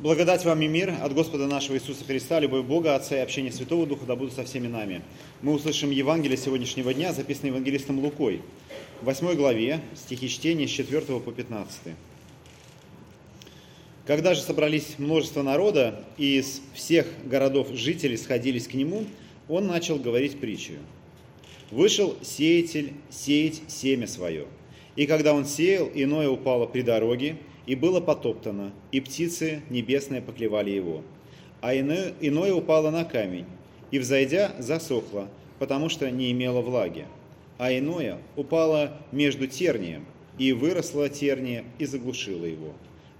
Благодать вам и мир от Господа нашего Иисуса Христа, любовь Бога, Отца и общение Святого Духа да будут со всеми нами. Мы услышим Евангелие сегодняшнего дня, записанное евангелистом Лукой, в 8 главе, стихи чтения с 4 по 15. Когда же собрались множество народа, и из всех городов жители сходились к нему, он начал говорить притчу. Вышел сеятель сеять семя свое. И когда он сеял, иное упало при дороге, и было потоптано, и птицы небесные поклевали его. А иное, иное упало на камень, и, взойдя, засохло, потому что не имело влаги. А иное упало между тернием, и выросло терния, и заглушило его.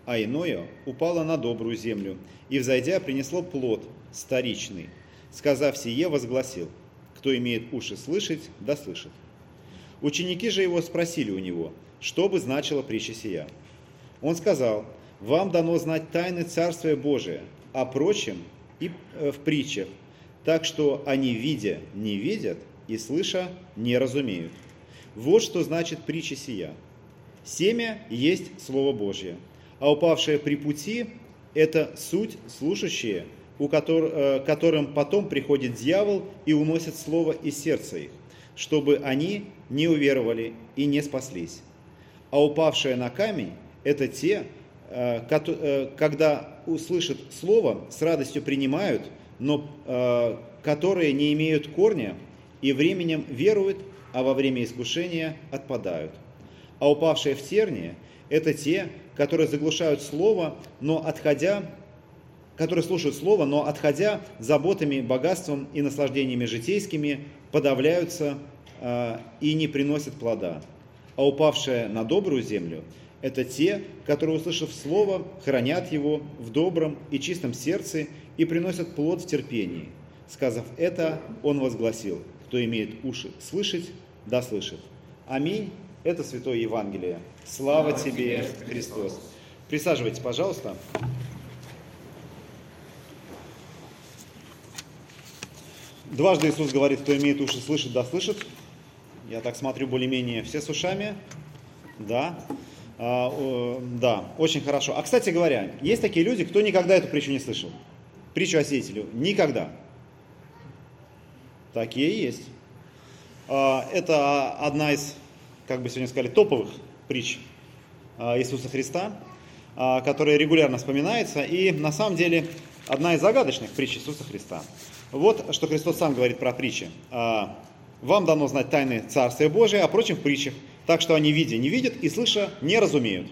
А иное упало на добрую землю, и, взойдя, принесло плод старичный. Сказав сие, возгласил, кто имеет уши слышать, да слышит. Ученики же его спросили у него, что бы значила притча сия. Он сказал, вам дано знать тайны Царствия Божия, а прочим и э, в притчах, так что они, видя, не видят, и слыша, не разумеют. Вот что значит притча сия. Семя есть Слово Божье, а упавшее при пути – это суть слушающие, у котор, э, которым потом приходит дьявол и уносит Слово из сердца их, чтобы они не уверовали и не спаслись. А упавшее на камень – это те, э, э, когда услышат слово, с радостью принимают, но э, которые не имеют корня и временем веруют, а во время искушения отпадают. А упавшие в тернии – это те, которые заглушают слово, но отходя, которые слушают слово, но отходя заботами, богатством и наслаждениями житейскими, подавляются и не приносят плода. А упавшая на добрую землю – это те, которые, услышав Слово, хранят его в добром и чистом сердце и приносят плод в терпении. Сказав это, он возгласил, кто имеет уши слышать, да слышит. Аминь. Это Святое Евангелие. Слава, Слава тебе, Христос. Присаживайтесь, пожалуйста. Дважды Иисус говорит, кто имеет уши слышать, да слышит. Я так смотрю, более-менее все с ушами. Да. А, да, очень хорошо. А, кстати говоря, есть такие люди, кто никогда эту притчу не слышал. Притчу о сеятелю. Никогда. Такие есть. А, это одна из, как бы сегодня сказали, топовых притч а, Иисуса Христа, которая регулярно вспоминается. И на самом деле одна из загадочных притч Иисуса Христа. Вот что Христос сам говорит про притчи. Вам дано знать тайны Царствия Божия, а прочим в притчах так что они, видя, не видят, и слыша, не разумеют.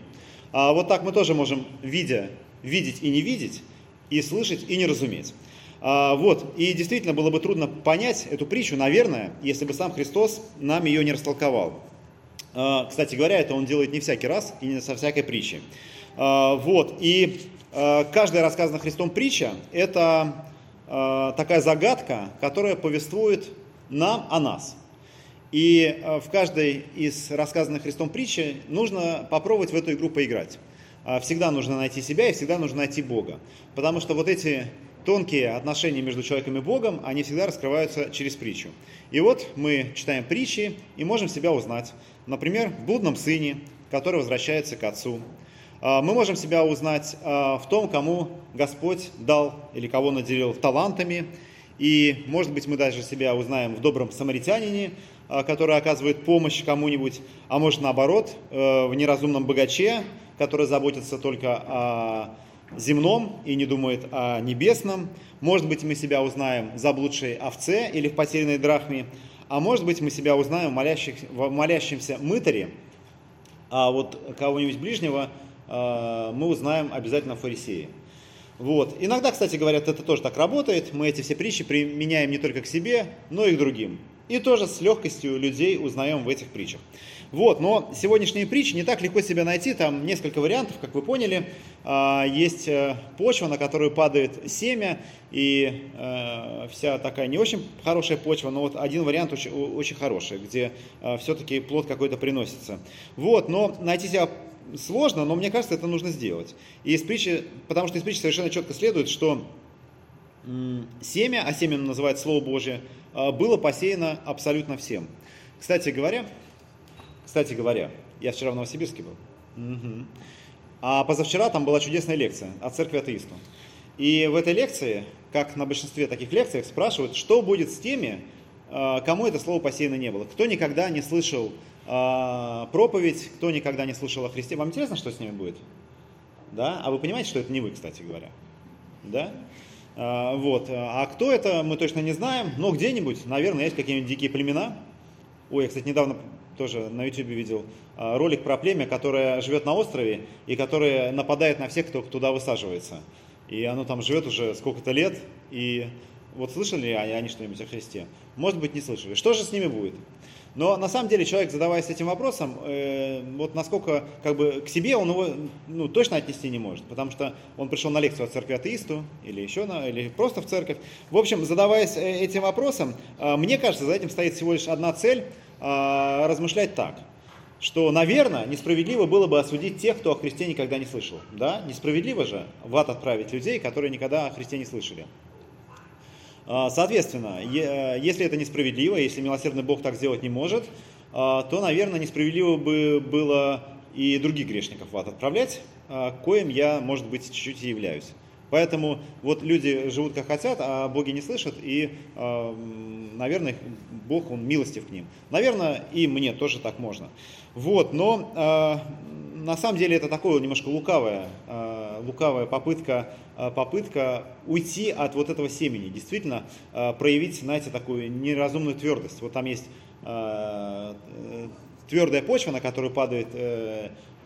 А вот так мы тоже можем, видя, видеть и не видеть, и слышать и не разуметь. А, вот, и действительно было бы трудно понять эту притчу, наверное, если бы сам Христос нам ее не растолковал. А, кстати говоря, это он делает не всякий раз и не со всякой притчей. А, вот, и а, каждая рассказанная Христом притча – это а, такая загадка, которая повествует нам о нас – и э, в каждой из рассказанных Христом притчи нужно попробовать в эту игру поиграть. А, всегда нужно найти себя и всегда нужно найти Бога. Потому что вот эти тонкие отношения между человеком и Богом, они всегда раскрываются через притчу. И вот мы читаем притчи и можем себя узнать. Например, в блудном сыне, который возвращается к отцу. А, мы можем себя узнать а, в том, кому Господь дал или кого наделил талантами. И, может быть, мы даже себя узнаем в добром самаритянине, который оказывает помощь кому-нибудь, а может наоборот, э, в неразумном богаче, который заботится только о земном и не думает о небесном. Может быть, мы себя узнаем в заблудшей овце или в потерянной драхме, а может быть, мы себя узнаем в, молящих, в молящемся мытаре, а вот кого-нибудь ближнего э, мы узнаем обязательно в фарисее. Вот. Иногда, кстати, говорят, это тоже так работает. Мы эти все притчи применяем не только к себе, но и к другим. И тоже с легкостью людей узнаем в этих притчах. Вот, но сегодняшние притчи не так легко себя найти, там несколько вариантов, как вы поняли. А, есть э, почва, на которую падает семя, и э, вся такая не очень хорошая почва, но вот один вариант очень, очень хороший, где э, все-таки плод какой-то приносится. Вот, но найти себя сложно, но мне кажется, это нужно сделать. И из притчи, потому что из притчи совершенно четко следует, что семя, а семя называется Слово Божие, было посеяно абсолютно всем. Кстати говоря, кстати говоря, я вчера в Новосибирске был. Угу. А позавчера там была чудесная лекция о церкви атеисту. И в этой лекции, как на большинстве таких лекций, спрашивают, что будет с теми, а, кому это слово посеяно не было, кто никогда не слышал а, проповедь, кто никогда не слышал о Христе. Вам интересно, что с ними будет? Да? А вы понимаете, что это не вы, кстати говоря? Да? А, вот. А кто это, мы точно не знаем, но где-нибудь, наверное, есть какие-нибудь дикие племена. Ой, я, кстати, недавно тоже на YouTube видел ролик про племя, которое живет на острове и которое нападает на всех, кто туда высаживается. И оно там живет уже сколько-то лет, и вот слышали они что-нибудь о Христе? Может быть, не слышали. Что же с ними будет? Но на самом деле человек, задаваясь этим вопросом, э, вот насколько как бы к себе он его ну, точно отнести не может, потому что он пришел на лекцию от церкви атеисту или еще на, или просто в церковь. В общем, задаваясь э, этим вопросом, э, мне кажется, за этим стоит всего лишь одна цель э, размышлять так, что, наверное, несправедливо было бы осудить тех, кто о Христе никогда не слышал. Да? Несправедливо же в ад отправить людей, которые никогда о Христе не слышали. А, соответственно, если это несправедливо, если милосердный Бог так сделать не может, а, то, наверное, несправедливо бы было и других грешников в ад отправлять, а, коим я, может быть, чуть-чуть и являюсь. Поэтому вот люди живут как хотят, а боги не слышат, и, наверное, Бог, Он милостив к ним. Наверное, и мне тоже так можно. Вот, но на самом деле это такое немножко лукавая, лукавая попытка Э, попытка уйти от вот этого семени, действительно э, проявить, знаете, такую неразумную твердость. Вот там есть э, твердая почва, на которую падает,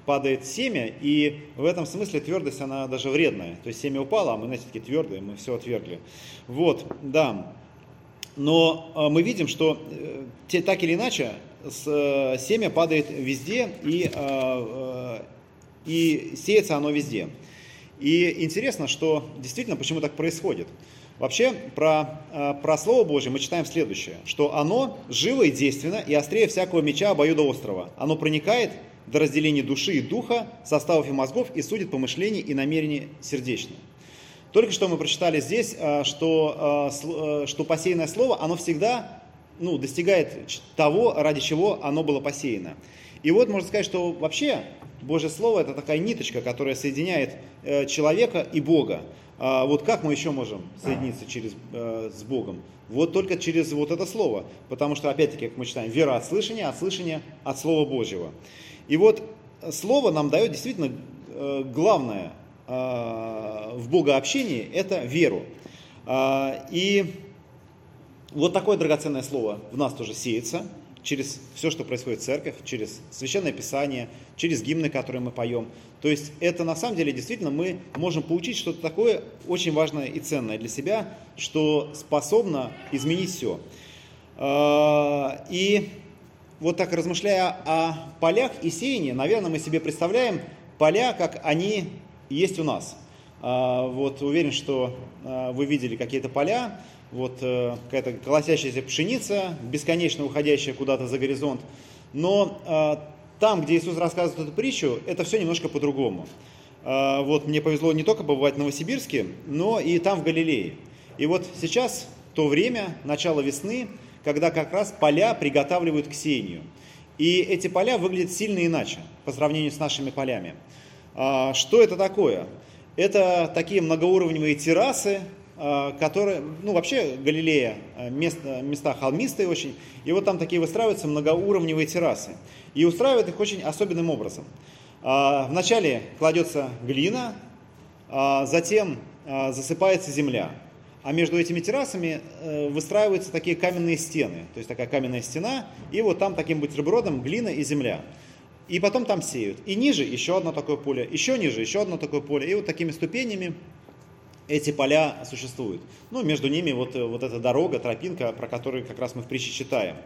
падает семя, и в этом смысле твердость, она даже вредная. То есть семя упало, а мы, знаете, такие твердые, мы все отвергли. Вот, да. Но мы видим, что так или иначе семя падает везде, и, и сеется оно везде. И интересно, что действительно, почему так происходит. Вообще, про, э, про Слово Божье мы читаем следующее, что оно живо и действенно, и острее всякого меча обоюдоострого. Оно проникает до разделения души и духа, составов и мозгов, и судит помышления и намерения сердечные. Только что мы прочитали здесь, э, что, э, что посеянное слово, оно всегда ну, достигает того, ради чего оно было посеяно. И вот можно сказать, что вообще Божье Слово это такая ниточка, которая соединяет э, человека и Бога. А вот как мы еще можем соединиться через, э, с Богом? Вот только через вот это Слово. Потому что, опять-таки, как мы читаем, вера от слышания, от слышания от Слова Божьего. И вот Слово нам дает действительно э, главное в Богообщении – это веру. А, и вот такое драгоценное Слово в нас тоже сеется – через все, что происходит в церковь, через священное писание, через гимны, которые мы поем. То есть это на самом деле действительно мы можем получить что-то такое очень важное и ценное для себя, что способно изменить все. А, и вот так размышляя о полях и сеянии, наверное, мы себе представляем поля, как они есть у нас. А, вот уверен, что а, вы видели какие-то поля, вот э, какая-то колосящаяся пшеница, бесконечно уходящая куда-то за горизонт. Но э, там, где Иисус рассказывает эту притчу, это все немножко по-другому. Э, вот мне повезло не только побывать в Новосибирске, но и там, в Галилее. И вот сейчас то время, начало весны, когда как раз поля приготавливают к сеянию. И эти поля выглядят сильно иначе по сравнению с нашими полями. Что это такое? Это такие многоуровневые террасы, которые, ну вообще Галилея, э, места, места холмистые очень, и вот там такие выстраиваются многоуровневые террасы. И устраивают их очень особенным образом. Э, вначале кладется глина, затем засыпается земля. А между этими террасами выстраиваются такие каменные стены. То есть такая каменная стена, и вот там таким бутербродом глина и земля. И потом там сеют. И ниже еще одно такое поле, еще ниже еще одно такое поле. И вот такими ступенями эти поля существуют. Ну, между ними вот, э, вот эта дорога, тропинка, про которую как раз мы в притче читаем.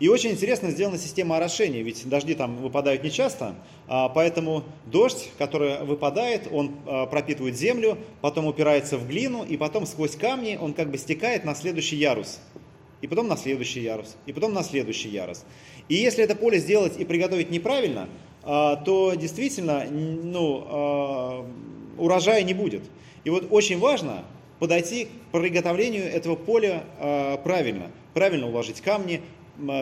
И очень интересно сделана система орошения, ведь дожди там выпадают нечасто, а, поэтому дождь, который выпадает, он а, пропитывает землю, потом упирается в глину, и потом сквозь камни он как бы стекает на следующий ярус, и потом на следующий ярус, и потом на следующий ярус. И если это поле сделать и приготовить неправильно, а, то действительно ну, урожая не будет. И вот очень важно подойти к приготовлению этого поля э, правильно. Правильно уложить камни,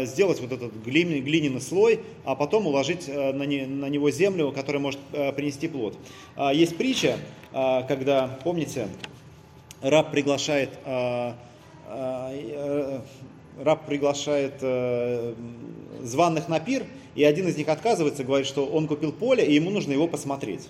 сделать вот этот глиняный, глиняный слой, а потом уложить на, не, на него землю, которая может принести плод. Есть притча, когда, помните, раб приглашает раб приглашает э, званных на пир, и один из них отказывается, говорит, что он купил поле, и ему нужно его посмотреть.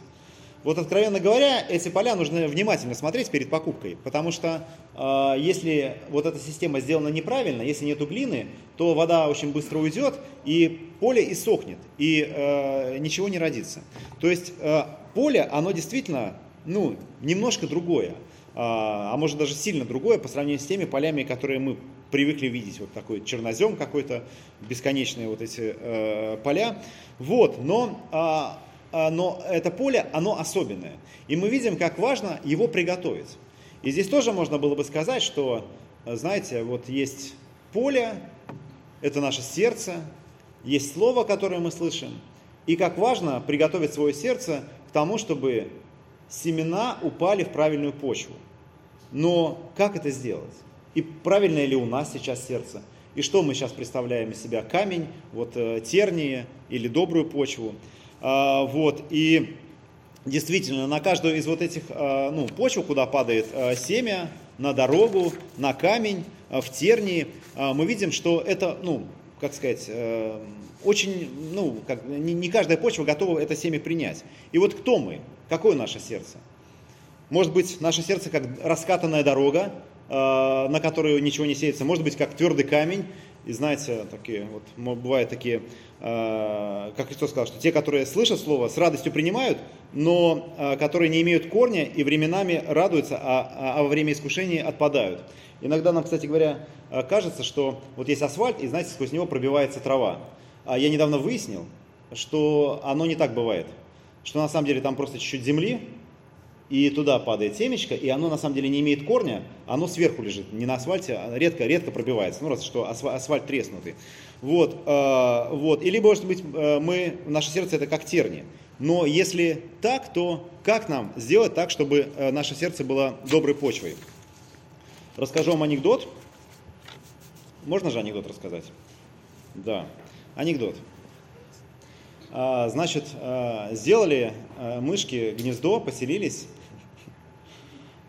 Вот, откровенно говоря, эти поля нужно внимательно смотреть перед покупкой, потому что э, если вот эта система сделана неправильно, если нету глины, то вода очень быстро уйдет, и поле иссохнет, и э, ничего не родится. То есть э, поле, оно действительно, ну, немножко другое, а, а может даже сильно другое по сравнению с теми полями, которые мы привыкли видеть вот такой чернозем какой-то, бесконечные вот эти э, поля. Вот, но, э, но это поле, оно особенное. И мы видим, как важно его приготовить. И здесь тоже можно было бы сказать, что, знаете, вот есть поле, это наше сердце, есть слово, которое мы слышим, и как важно приготовить свое сердце к тому, чтобы семена упали в правильную почву. Но как это сделать? И правильное ли у нас сейчас сердце? И что мы сейчас представляем из себя? Камень, вот э, тернии или добрую почву. А, вот, и действительно, на каждую из вот этих а, ну, почв, куда падает а, семя, на дорогу, на камень, в тернии, мы видим, что это, ну, как сказать, э, очень, ну, как, не каждая почва готова это семя принять. И вот кто мы? Какое наше сердце? Может быть, наше сердце как раскатанная дорога, на которую ничего не сеется, может быть как твердый камень. И знаете, такие вот бывают такие, э, как Христос сказал, что те, которые слышат слово, с радостью принимают, но э, которые не имеют корня и временами радуются, а, а во время искушения отпадают. Иногда нам, кстати говоря, кажется, что вот есть асфальт, и знаете, сквозь него пробивается трава. А я недавно выяснил, что оно не так бывает. Что на самом деле там просто чуть-чуть земли, и туда падает семечко, и оно на самом деле не имеет корня, оно сверху лежит, не на асфальте, а редко, редко пробивается, ну раз что асфальт, асфальт треснутый. Вот, э, вот. И либо, может быть, э, мы, наше сердце это как терни. Но если так, то как нам сделать так, чтобы э, наше сердце было доброй почвой? Расскажу вам анекдот. Можно же анекдот рассказать? Да, анекдот. А, значит, э, сделали мышки гнездо, поселились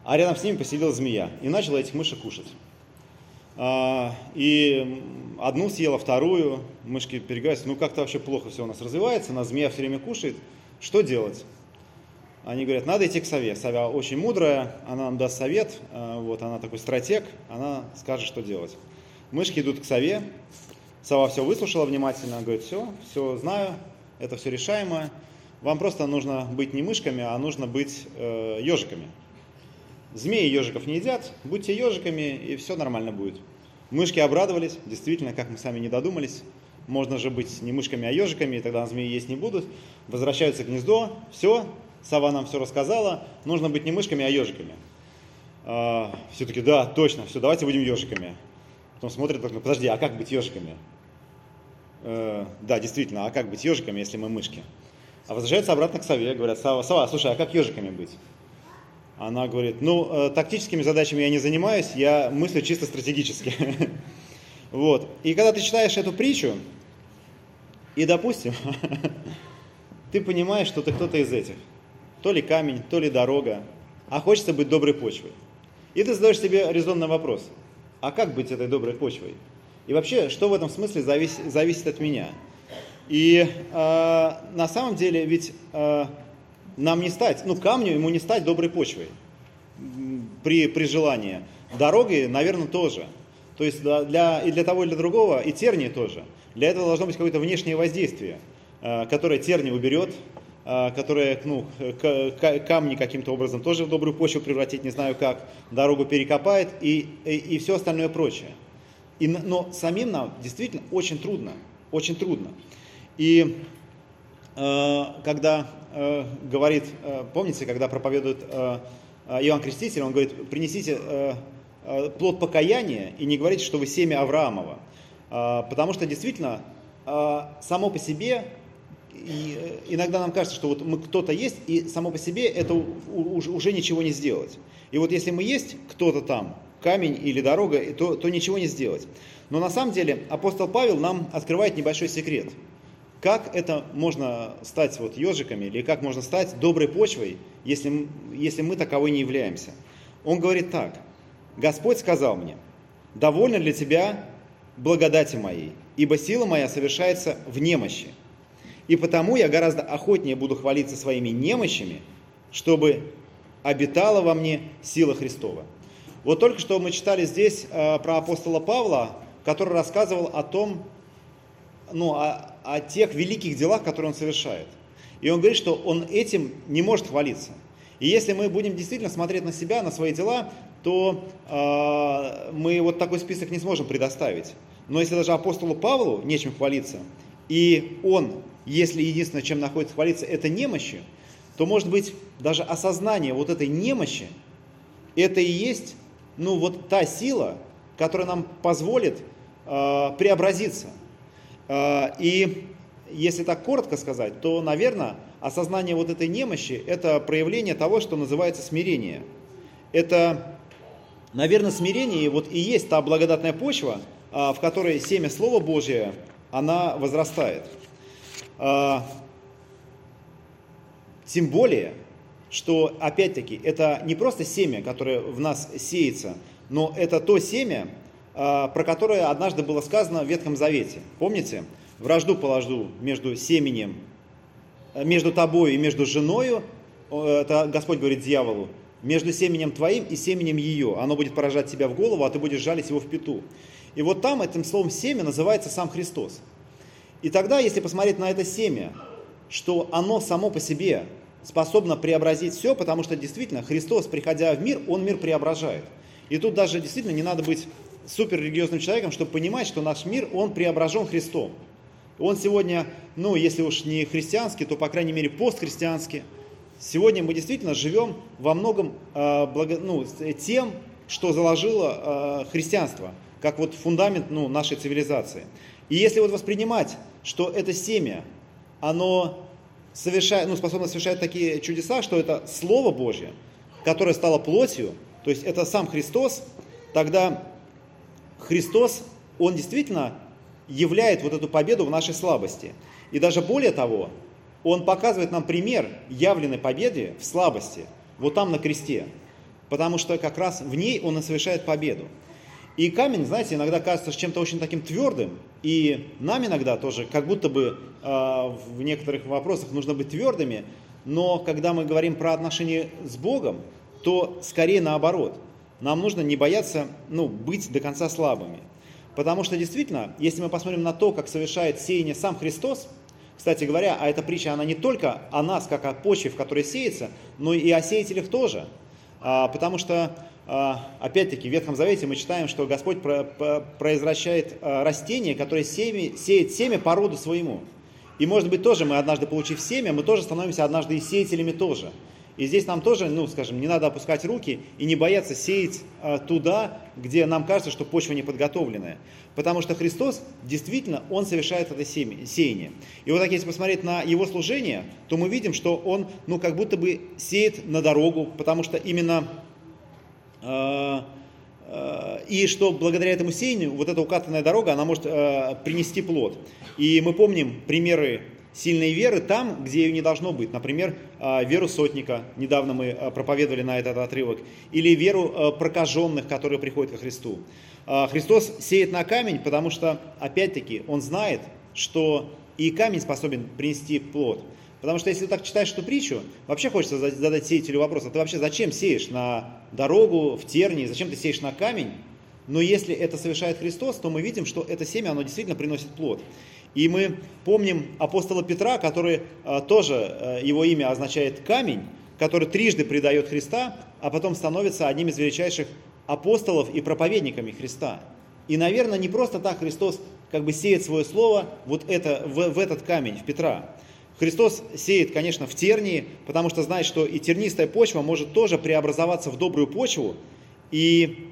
а рядом с ними поселилась змея и начала этих мышек кушать. А, и одну съела, вторую, мышки переговариваются, ну как-то вообще плохо все у нас развивается, нас змея все время кушает, что делать? Они говорят, надо идти к сове. Сова очень мудрая, она нам даст совет, а, вот, она такой стратег, она скажет, что делать. Мышки идут к сове, сова все выслушала внимательно, говорит, все, все знаю, это все решаемо, вам просто нужно быть не мышками, а нужно быть э, ежиками. Змеи ежиков не едят, будьте ежиками, и все нормально будет. Мышки обрадовались, действительно, как мы сами не додумались. Можно же быть не мышками, а ежиками, и тогда змеи есть не будут. Возвращаются к гнездо, все, сова нам все рассказала, нужно быть не мышками, а ежиками. А, все таки да, точно, все, давайте будем ежиками. Потом смотрят, подожди, а как быть ежиками? Э, да, действительно, а как быть ежиками, если мы мышки? А возвращаются обратно к сове, говорят, сова, сова слушай, а как ежиками быть? Она говорит, ну, э, тактическими задачами я не занимаюсь, я мыслю чисто стратегически. Вот. И когда ты читаешь эту притчу, и, допустим, ты понимаешь, что ты кто-то из этих. То ли камень, то ли дорога, а хочется быть доброй почвой. И ты задаешь себе резонный вопрос. А как быть этой доброй почвой? И вообще, что в этом смысле зависит, зависит от меня? И э, на самом деле ведь э, нам не стать, ну камню ему не стать доброй почвой при, при желании. Дорогой, наверное, тоже. То есть для, и для того, и для другого, и тернии тоже. Для этого должно быть какое-то внешнее воздействие, э, которое терни уберет, э, которое ну, камни каким-то образом тоже в добрую почву превратить, не знаю как, дорогу перекопает и, и, и все остальное прочее. И, но самим нам действительно очень трудно, очень трудно. И э, когда э, говорит, э, помните, когда проповедует э, э, Иоанн Креститель, он говорит, принесите э, э, плод покаяния и не говорите, что вы семя Авраамова. Э, потому что действительно э, само по себе и э, иногда нам кажется, что вот мы кто-то есть, и само по себе это уже ничего не сделать. И вот если мы есть кто-то там, камень или дорога, то, то ничего не сделать. Но на самом деле апостол Павел нам открывает небольшой секрет. Как это можно стать вот ежиками, или как можно стать доброй почвой, если, если мы таковой не являемся. Он говорит так. Господь сказал мне, довольно для тебя благодати моей, ибо сила моя совершается в немощи. И потому я гораздо охотнее буду хвалиться своими немощами, чтобы обитала во мне сила Христова. Вот только что мы читали здесь э, про апостола Павла, который рассказывал о том, ну, о, о тех великих делах, которые он совершает. И он говорит, что он этим не может хвалиться. И если мы будем действительно смотреть на себя, на свои дела, то э, мы вот такой список не сможем предоставить. Но если даже апостолу Павлу нечем хвалиться, и он, если единственное, чем находится хвалиться, это немощи, то, может быть, даже осознание вот этой немощи, это и есть, ну, вот та сила, которая нам позволит э, преобразиться. Э, и если так коротко сказать, то, наверное, осознание вот этой немощи – это проявление того, что называется смирение. Это, наверное, смирение вот и есть та благодатная почва, э, в которой семя Слова Божия, она возрастает. Э, тем более, что, опять-таки, это не просто семя, которое в нас сеется, но это то семя, а, про которое однажды было сказано в Ветхом Завете. Помните? Вражду положу между семенем, э, между тобой и между женою, это Господь говорит дьяволу, между семенем твоим и семенем ее. Оно будет поражать тебя в голову, а ты будешь жалить его в пету. И вот там этим словом семя называется сам Христос. И тогда, если посмотреть на это семя, что оно само по себе способна преобразить все, потому что действительно Христос, приходя в мир, Он мир преображает. И тут даже действительно не надо быть суперрелигиозным человеком, чтобы понимать, что наш мир, он преображен Христом. Он сегодня, ну, если уж не христианский, то, по крайней мере, постхристианский. Сегодня мы действительно живем во многом э, благо, ну, тем, что заложило э, христианство, как вот фундамент ну, нашей цивилизации. И если вот воспринимать, что это семя, оно совершает, ну, способна совершать такие чудеса, что это Слово Божье, которое стало плотью, то есть это сам Христос, тогда Христос, Он действительно являет вот эту победу в нашей слабости. И даже более того, Он показывает нам пример явленной победы в слабости, вот там на кресте. Потому что как раз в ней Он и совершает победу. И камень, знаете, иногда кажется чем-то очень таким твердым, и нам иногда тоже, как будто бы э, в некоторых вопросах нужно быть твердыми, но когда мы говорим про отношения с Богом, то скорее наоборот. Нам нужно не бояться ну, быть до конца слабыми. Потому что действительно, если мы посмотрим на то, как совершает сеяние сам Христос, кстати говоря, а эта притча, она не только о нас, как о почве, в которой сеется, но и о сеятелях тоже. А, потому что а, опять-таки, в Ветхом Завете мы читаем, что Господь произвращает а, растение, которое сеет семя по роду своему. И может быть тоже мы однажды получив семя, мы тоже становимся однажды и сеятелями тоже. И здесь нам тоже, ну, скажем, не надо опускать руки и не бояться сеять а, туда, где нам кажется, что почва не подготовленная. Потому что Христос действительно, Он совершает это сеяние. И вот так, если посмотреть на Его служение, то мы видим, что Он, ну, как будто бы сеет на дорогу, потому что именно а, и что благодаря этому сеянию вот эта укатанная дорога, она может а, принести плод. И мы помним примеры сильной веры там, где ее не должно быть. Например, веру сотника, недавно мы проповедовали на этот отрывок, или веру прокаженных, которые приходят ко Христу. Христос сеет на камень, потому что, опять-таки, Он знает, что и камень способен принести плод. Потому что если так читаешь эту притчу, вообще хочется задать сеятелю вопрос, а ты вообще зачем сеешь на дорогу, в тернии, зачем ты сеешь на камень? Но если это совершает Христос, то мы видим, что это семя, оно действительно приносит плод. И мы помним апостола Петра, который э, тоже, э, его имя означает камень, который трижды предает Христа, а потом становится одним из величайших апостолов и проповедниками Христа. И, наверное, не просто так Христос как бы сеет свое слово вот это, в, в этот камень, в Петра. Христос сеет, конечно, в тернии, потому что знает, что и тернистая почва может тоже преобразоваться в добрую почву. И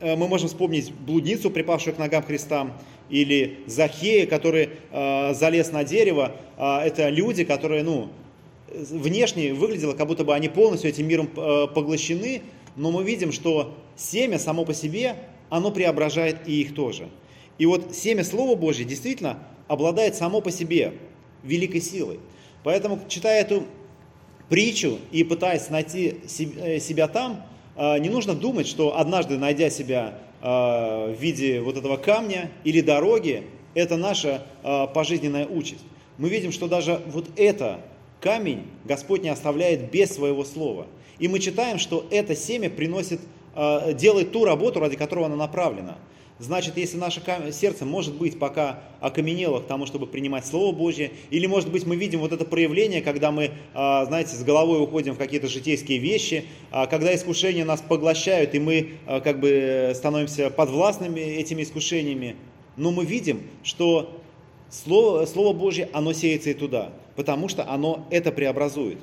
э, мы можем вспомнить блудницу, припавшую к ногам Христа, или Захея, который э, залез на дерево. Э, это люди, которые, ну, внешне выглядело, как будто бы они полностью этим миром э, поглощены, но мы видим, что семя само по себе, оно преображает и их тоже. И вот семя Слова Божье действительно обладает само по себе великой силой. Поэтому, читая эту притчу и пытаясь найти э, себя там, э, не нужно думать, что однажды, найдя себя в виде вот этого камня или дороги, это наша пожизненная участь. Мы видим, что даже вот это камень Господь не оставляет без своего слова. И мы читаем, что это семя приносит, делает ту работу, ради которой оно направлено. Значит, если наше сердце может быть пока окаменело к тому, чтобы принимать Слово Божье, или, может быть, мы видим вот это проявление, когда мы, а, знаете, с головой уходим в какие-то житейские вещи, а, когда искушения нас поглощают, и мы а, как бы становимся подвластными этими искушениями, но мы видим, что Слово, Слово Божье, оно сеется и туда, потому что оно это преобразует.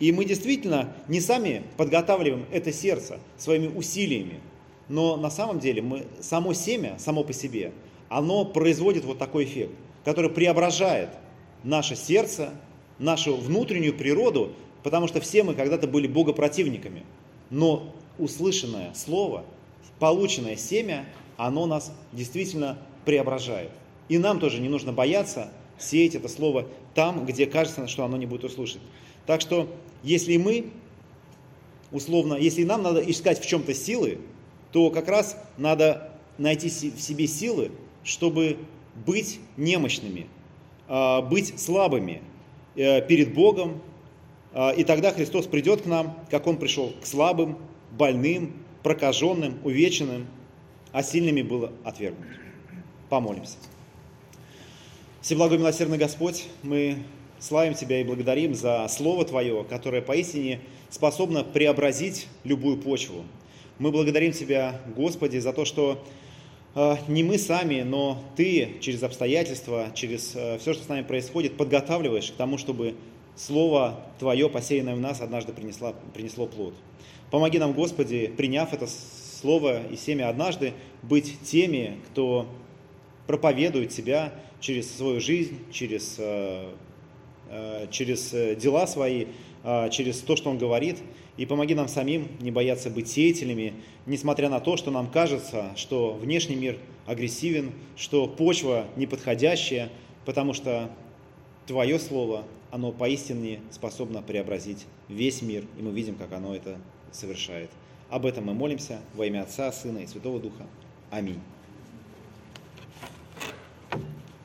И мы действительно не сами подготавливаем это сердце своими усилиями, но на самом деле мы, само семя, само по себе, оно производит вот такой эффект, который преображает наше сердце, нашу внутреннюю природу, потому что все мы когда-то были богопротивниками. Но услышанное слово, полученное семя, оно нас действительно преображает. И нам тоже не нужно бояться сеять это слово там, где кажется, что оно не будет услышать. Так что, если мы, условно, если нам надо искать в чем-то силы, то как раз надо найти в себе силы, чтобы быть немощными, а, быть слабыми э, перед Богом, а, и тогда Христос придет к нам, как Он пришел к слабым, больным, прокаженным, увеченным, а сильными было отвергнут. Помолимся. Всеблагой милосердный Господь, мы славим Тебя и благодарим за Слово Твое, которое поистине способно преобразить любую почву, мы благодарим Тебя, Господи, за то, что э, не мы сами, но Ты через обстоятельства, через э, все, что с нами происходит, подготавливаешь к тому, чтобы Слово Твое, посеянное в нас, однажды принесло, принесло плод. Помоги нам, Господи, приняв это Слово и семя однажды, быть теми, кто проповедует Тебя через свою жизнь, через, э, через дела свои, через то, что Он говорит – и помоги нам самим не бояться быть сеятелями, несмотря на то, что нам кажется, что внешний мир агрессивен, что почва неподходящая, потому что Твое Слово, оно поистине способно преобразить весь мир, и мы видим, как оно это совершает. Об этом мы молимся во имя Отца, Сына и Святого Духа. Аминь.